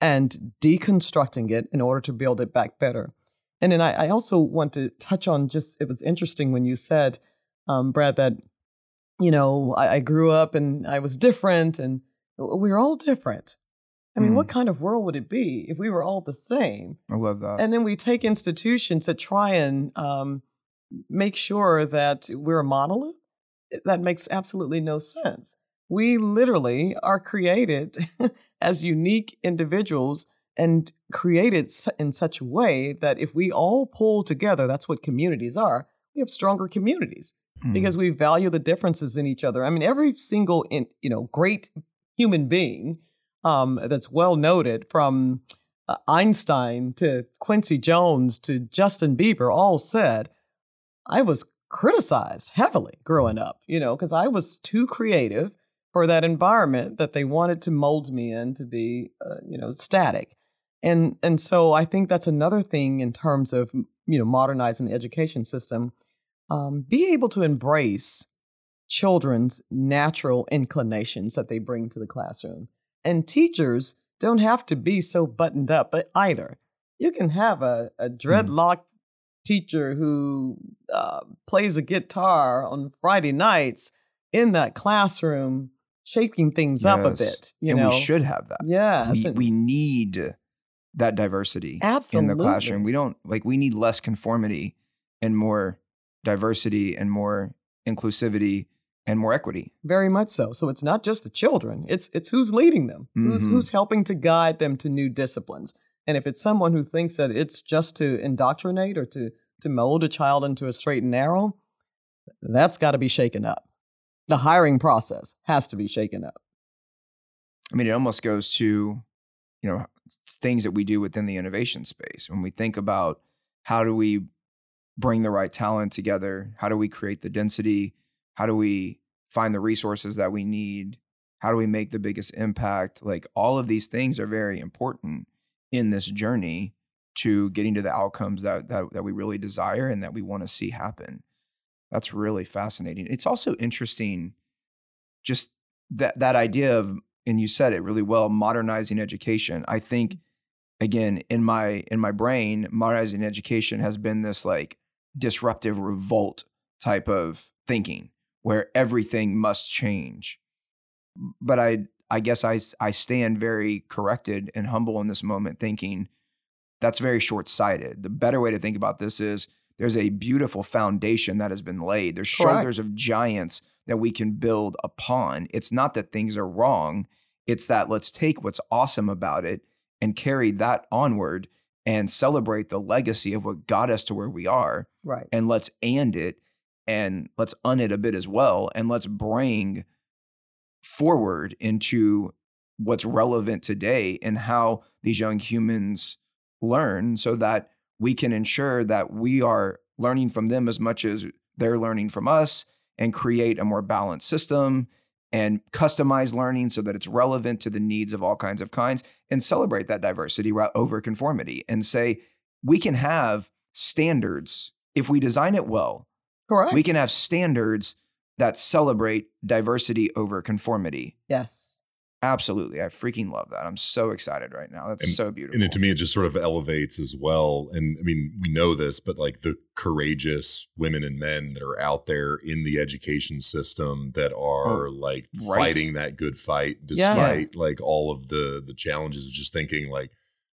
and deconstructing it in order to build it back better. And then I, I also want to touch on just, it was interesting when you said, um, Brad, that, you know, I, I grew up and I was different and we were all different. I mean, what kind of world would it be if we were all the same? I love that. And then we take institutions that try and um, make sure that we're a monolith. That makes absolutely no sense. We literally are created as unique individuals and created in such a way that if we all pull together, that's what communities are. We have stronger communities Mm. because we value the differences in each other. I mean, every single in, you know great human being um, that's well noted, from uh, Einstein to Quincy Jones to Justin Bieber, all said, I was criticized heavily growing up, you know, because I was too creative for that environment that they wanted to mold me in to be, uh, you know, static. And and so I think that's another thing in terms of you know modernizing the education system. Um, be able to embrace children's natural inclinations that they bring to the classroom. And teachers don't have to be so buttoned up but either. You can have a, a dreadlock teacher who uh, plays a guitar on Friday nights in that classroom, shaking things up a bit. You and know, we should have that. yes, we, and- we need that diversity Absolutely. in the classroom. We don't like we need less conformity and more diversity and more inclusivity and more equity. Very much so. So it's not just the children; it's it's who's leading them, who's Mhm. who's helping to guide them to new disciplines. And if it's someone who thinks that it's just to indoctrinate or to to mold a child into a straight and narrow, that's got to be shaken up. The hiring process has to be shaken up. I mean, it almost goes to, you know, things that we do within the innovation space. When we think about how do we bring the right talent together? How do we create the density? How do we find the resources that we need? How do we make the biggest impact? Like all of these things are very important in this journey to getting to the outcomes that that, that we really desire and that we want to see happen. That's really fascinating. It's also interesting just that that idea of and you said it really well modernizing education. I think mm. again in my in my brain modernizing education has been this like disruptive revolt type of thinking where everything must change. But I I guess I I stand very corrected and humble in this moment thinking that's very short-sighted. The better way to think about this is there's a beautiful foundation that has been laid. There's Correct. shoulders of giants that we can build upon. It's not that things are wrong. It's that let's take what's awesome about it and carry that onward and celebrate the legacy of what got us to where we are Right. and let's and it and let's un it a bit as well and let's bring forward into what's relevant today and how these young humans learn so that we can ensure that we are learning from them as much as they're learning from us and create a more balanced system and customize learning so that it's relevant to the needs of all kinds of kinds and celebrate that diversity over conformity and say we can have standards if we design it well Correct. we can have standards that celebrate diversity over conformity Yes. absolutely i freaking love that i'm so excited right now that's And- so beautiful and it, to me it just sort of elevates as well and i mean we know this but like the courageous women and men that are out there in the education system that oh, are like Oh, right. fighting that good fight despite Yes. like all of the the challenges of just thinking like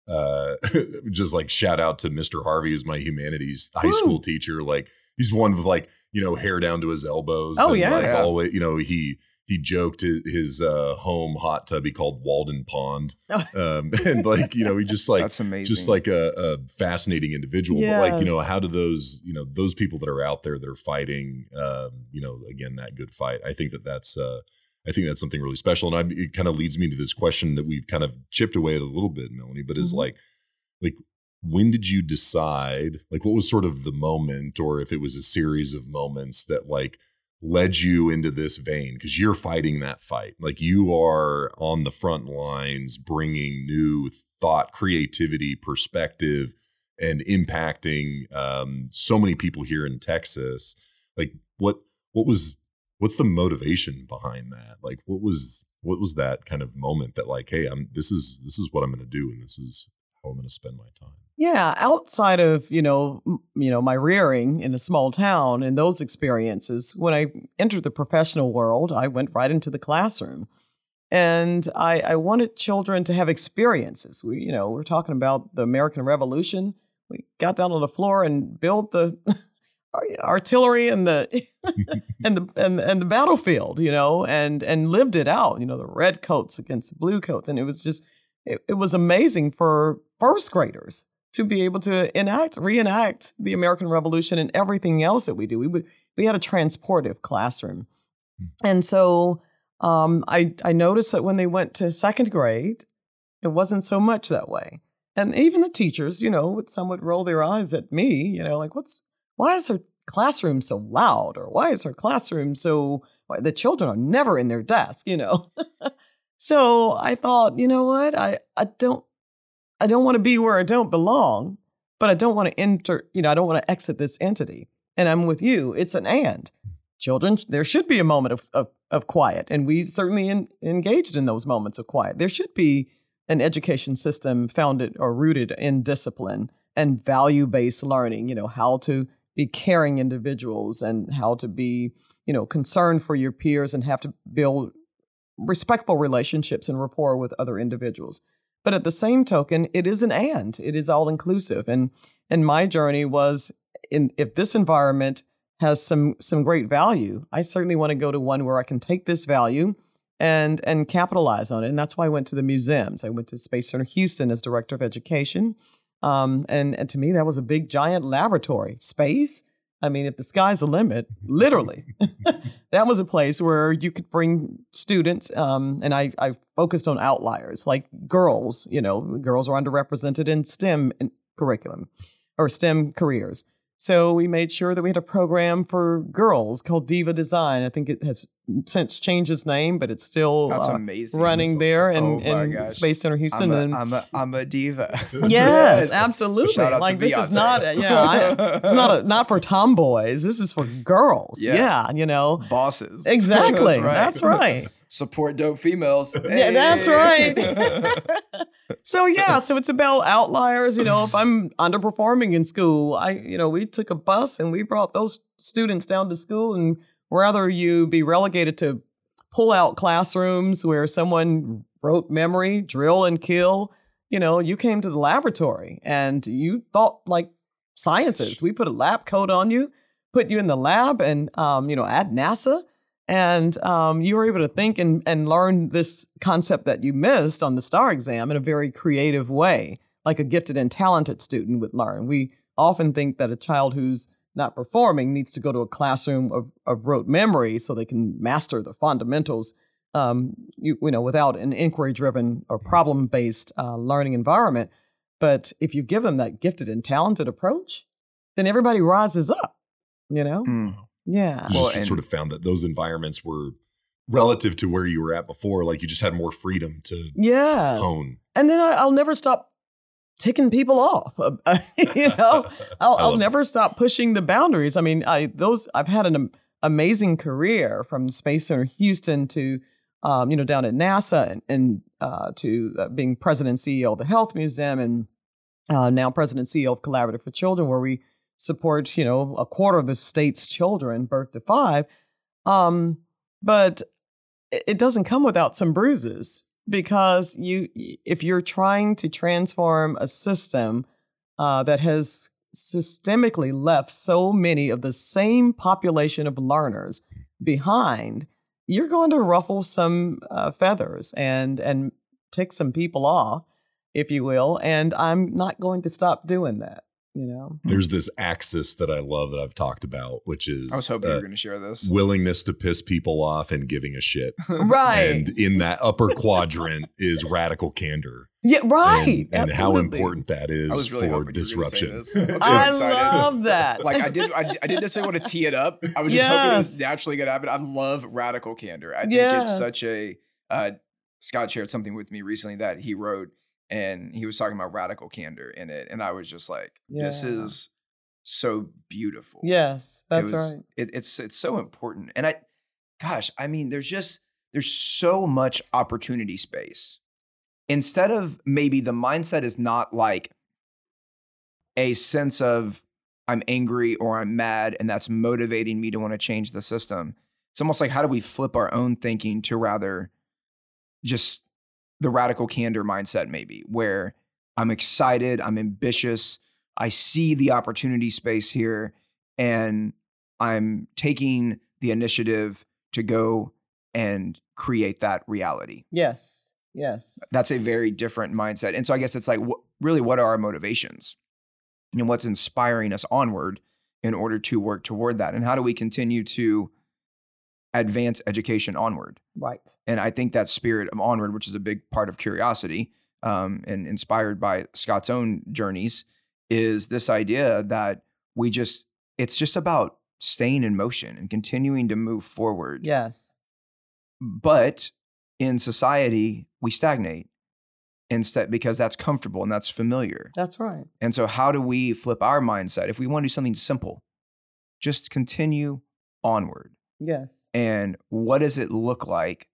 uh just like shout out to mr harvey who's my humanities high Woo. school teacher like he's one with like you know hair down to his elbows Oh, and yeah. like Yeah. always you know he he joked his, uh, home hot tub he called Walden Pond, um, and like you know he just like that's amazing just like a, a fascinating individual. But like you know how do those you know those people that are out there that are fighting, um, you know, again that good fight. I think that that's uh, I think that's something really special, and I, it kind of leads me to this question that we've kind of chipped away at a little bit, Melanie. But is Mhm. like like when did you decide like what was sort of the moment or if it was a series of moments that like led you into this vein because you're fighting that fight like you are on the front lines bringing new thought creativity perspective and impacting um, so many people here in texas like what what was what's the motivation behind that like what was what was that kind of moment that like hey i'm this is this is what i'm going to do and this is how i'm going to spend my time Yeah, outside of you know, m- you know, my rearing in a small town and those experiences, when I entered the professional world, I went right into the classroom, and I, I wanted children to have experiences. We, you know, we're talking about the American Revolution. We got down on the floor and built the artillery and the and the and, and the battlefield, you know, and and lived it out. You know, the red coats against the blue coats, and it was just it, it was amazing for first graders to be able to enact, reenact the American Revolution and everything else that we do. We would, we had a transportive classroom, and so um, I I noticed that when they went to second grade, it wasn't so much that way. And even the teachers, you know, would some would roll their eyes at me, you know, like what's why is her classroom so loud, or why is her classroom so the children are never in their desk, you know. so I thought, you know what, I I don't I don't want to be where I don't belong, but I don't want to enter, you know, I don't want to exit this entity. And I'm with you. It's an and. Children, there should be a moment of, of, of quiet. And we certainly in, engaged in those moments of quiet. There should be an education system founded or rooted in discipline and value based learning, you know, how to be caring individuals and how to be, you know, concerned for your peers and have to build respectful relationships and rapport with other individuals. But at the same token, it is an and. It is all inclusive. And and my journey was in if this environment has some some great value, I certainly want to go to one where I can take this value and and capitalize on it. And that's why I went to the museums. I went to Space Center Houston as director of education. Um, and, and to me, that was a big, giant laboratory. Space, I mean, if the sky's the limit, literally, that was a place where you could bring students. Um, and I, I focused on outliers like girls. You know, girls are underrepresented in STEM curriculum or STEM careers. So we made sure that we had a program for girls called Diva Design. I think it has since changed its name, but it's still That's uh, amazing. running there in, Oh my in gosh. Space Center Houston. I'm a, and I'm a, I'm a diva. yes, absolutely. Shout out to Like this is not, a- yeah, I, it's not a, not for tomboys. This is for girls. Yeah. Yeah, you know Bosses. exactly. That's right. That's right. Support dope females. Yeah, that's right. So yeah, so it's about outliers. You know, if I'm underperforming in school, I, you know, we took a bus and we brought those students down to school, and rather you be relegated to pull out classrooms where someone wrote memory, drill and kill. You know, you came to the laboratory and you thought like scientists. We put a lab coat on you, put you in the lab, and um, you know, at NASA and um, you were able to think and, and learn this concept that you missed on the star exam in a very creative way like a gifted and talented student would learn. We often think that a child who's not performing needs to go to a classroom of, of rote memory so they can master the fundamentals um, you, you know without an inquiry driven or problem based uh, learning environment. But if you give them that gifted and talented approach then everybody rises up you know? Mm. Yeah You Well, just and- sort of found that those environments were relative to where you were at before. Like you just had more freedom to yes hone. and then I, I'll never stop ticking people off. you know, I'll, I I'll love never stop pushing the boundaries. I mean, I those I've had an am- amazing career from Space Center Houston to um, you know down at NASA and, and uh, to uh, being president and CEO of the Health Museum and uh, now president and CEO of Collaborative for Children, where we support you know a quarter of the state's children birth to five. Um, but it it doesn't come without some bruises because you if you're trying to transform a system uh, that has systemically left so many of the same population of learners behind you're going to ruffle some uh, feathers and and tick some people off if you will and i'm not going to stop doing that you know There's this axis that I love that I've talked about, which is I was hoping you uh, were going to share this. willingness to piss people off and giving a shit. right And in that upper quadrant is radical candor. yeah right And, and how important that is really for hoping you were gonna say disruption. I'm so i excited. love that like I did, I, I didn't necessarily want to tee it up. I was just hoping it was Yes. naturally going to happen. I love radical candor. I think Yes. it's such a. Uh, Scott shared something with me recently that he wrote, and he was talking about radical candor in it, and I was just like, "This is so beautiful." yes It that's was- right It, it's it's so important, and I, gosh, I mean, there's just there's so much opportunity space. Instead of maybe the mindset is not like a sense of I'm angry or I'm mad, and that's motivating me to want to change the system. It's almost like how do we flip our own thinking to rather just the radical candor mindset, maybe where I'm excited, I'm ambitious, I see the opportunity space here, and I'm taking the initiative to go and create that reality. yes yes That's a very different mindset. And so I guess it's like, wh- really, what are our motivations? And what's inspiring us onward in order to work toward that? And how do we continue to advance education onward? right And I think that spirit of onward, which is a big part of curiosity um, and inspired by Scott's own journeys, is this idea that we just, it's just about staying in motion and continuing to move forward. yes But in society, we stagnate instead because that's comfortable and that's familiar. that's right And so, how do we flip our mindset? If we want to do something simple, just continue onward. Yes And what does it look like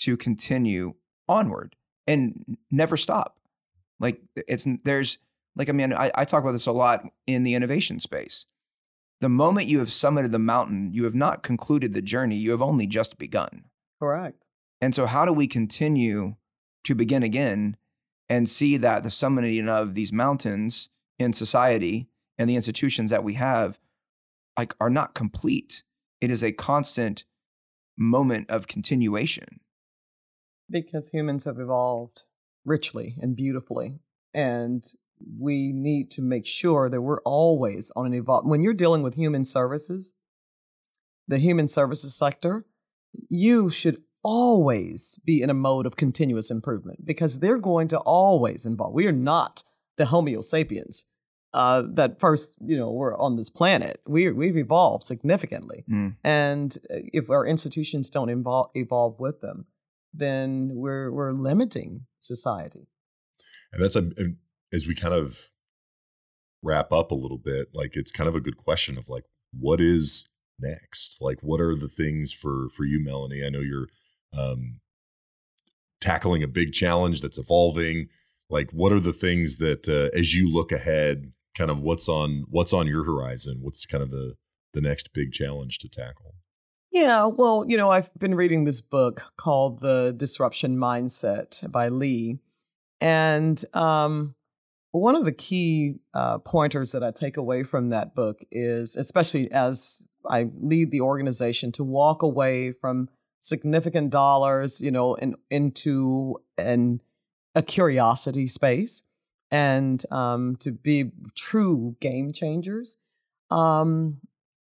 to continue onward and never stop? Like, it's there's like, I mean, I, I talk about this a lot in the innovation space. The moment you have summited the mountain, you have not concluded the journey, you have only just begun. correct And so, how do we continue to begin again and see that the summiting of these mountains in society and the institutions that we have like are not complete? It is a constant moment of continuation. because humans have evolved richly and beautifully and we need to make sure that we're always on an evolve. When you're dealing with human services, the human services sector, you should always be in a mode of continuous improvement because they're going to always involve. We are not the Homo sapiens uh, that first, you know, were on this planet. We we've evolved significantly, Mm. and uh, if our institutions don't involve, evolve with them, then we're we're limiting society. And that's a, as we kind of wrap up a little bit, like it's kind of a good question of like, what is next? Like, what are the things for for you, Melanie? I know you're um, tackling a big challenge that's evolving. Like, what are the things that uh, as you look ahead, kind of what's on what's on your horizon? What's kind of the the next big challenge to tackle? Yeah, well, you know, I've been reading this book called The Disruption Mindset by Li. And um, one of the key uh, pointers that I take away from that book is, especially as I lead the organization, to walk away from significant dollars, you know, and into an a curiosity space, and um, to be true game changers. Um,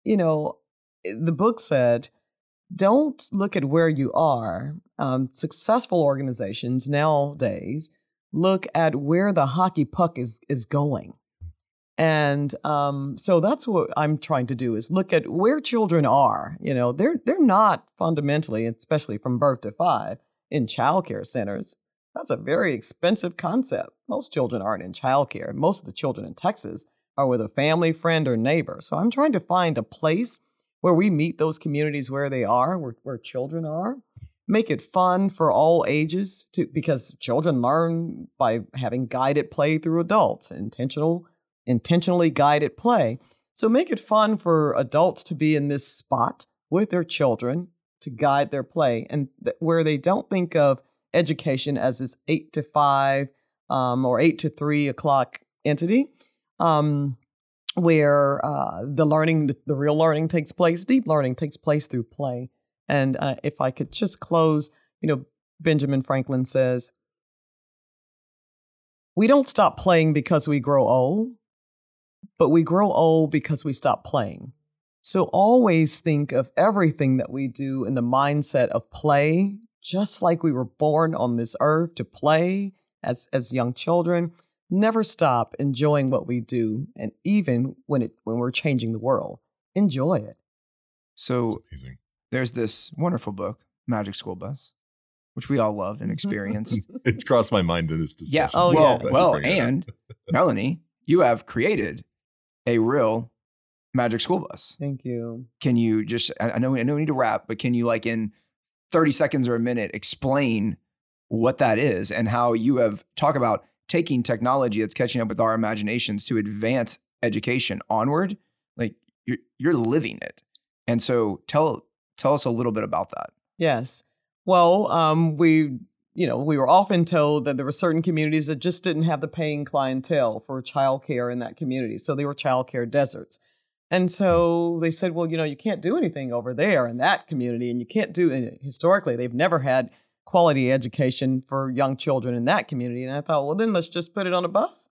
you know, the book said, don't look at where you are. Um, successful organizations nowadays look at where the hockey puck is is going. And um, so that's what I'm trying to do is look at where children are. You know, they're they're not fundamentally, especially from birth to five, in childcare centers. That's a very expensive concept. Most children aren't in childcare. Most of the children in Texas are with a family, friend, or neighbor. So I'm trying to find a place where we meet those communities where they are, where, where children are. Make it fun for all ages to because children learn by having guided play through adults, intentional, intentionally guided play. So make it fun for adults to be in this spot with their children to guide their play, and th- where they don't think of education as this eight to five um, or eight to three o'clock entity. Um, where uh, the learning, the, the real learning takes place, deep learning takes place through play. And uh, if I could just close, you know, Benjamin Franklin says, We don't stop playing because we grow old, but we grow old because we stop playing. So always think of everything that we do in the mindset of play, just like we were born on this earth to play as, as young children never stop enjoying what we do and even when it when we're changing the world enjoy it So amazing. there's this wonderful book, Magic School Bus, which we all loved and experienced. It's crossed my mind in this discussion. yeah. Oh, well, yes. well, Bring it up. and Melanie, you have created a real Magic School Bus. thank you Can you just? I I know, I know we need to wrap, but can you like in 30 seconds or a minute explain what that is and how you have talk about taking technology that's catching up with our imaginations to advance education onward? Like you're you're living it, and so tell tell us a little bit about that. yes well um we you know we were often told that there were certain communities that just didn't have the paying clientele for childcare in that community so they were childcare deserts and so they said well you know you can't do anything over there in that community and you can't do and historically they've never had quality education for young children in that community. And I thought, well, then let's just put it on a bus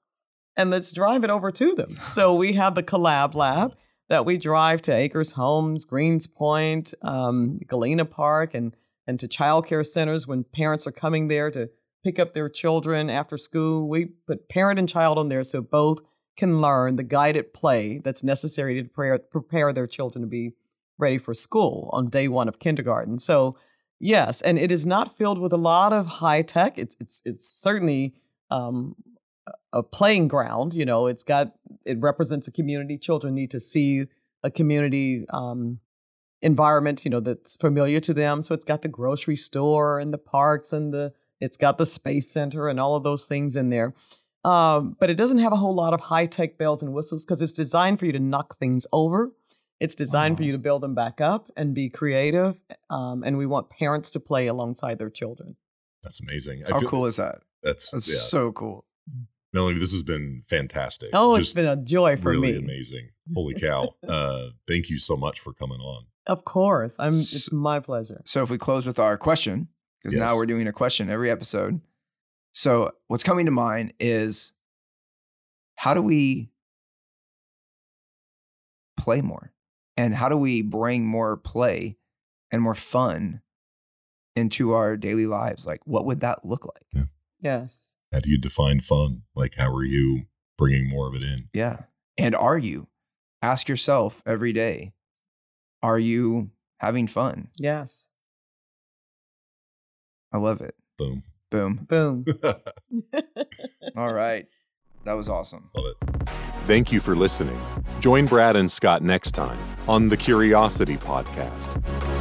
and let's drive it over to them. So we have the Collab Lab that we drive to Acres Homes, Greenspoint, um, Galena Park, and and to childcare centers when parents are coming there to pick up their children after school. We put parent and child on there so both can learn the guided play that's necessary to prepare, their children to be ready for school on day one of kindergarten. So Yes, and it is not filled with a lot of high tech. It's it's it's certainly um, a playing ground. You know, it's got it represents a community. Children need to see a community um, environment. You know, that's familiar to them. So it's got the grocery store and the parks and the it's got the space center and all of those things in there. Um, but it doesn't have a whole lot of high tech bells and whistles because it's designed for you to knock things over. It's designed for you to build them back up and be creative. Um, and we want parents to play alongside their children. That's amazing. I How feel- cool is that? That's, That's yeah. so cool. Melanie, this has been fantastic. Oh, it's been a joy for really me. Really amazing. Holy cow. uh, thank you so much for coming on. Of course. I'm S- it's my pleasure. So if we close with our question, because now we're doing a question every episode. So what's coming to mind is how do we play more? And how do we bring more play and more fun into our daily lives? Like, what would that look like? Yes. How do you define fun? Like, how are you bringing more of it in? Yeah. And are you? Ask yourself every day, are you having fun? Yes. I love it. Boom. Boom. Boom. All right. That was awesome. Love it. Thank you for listening. Join Brad and Scott next time on the Curiosity Podcast.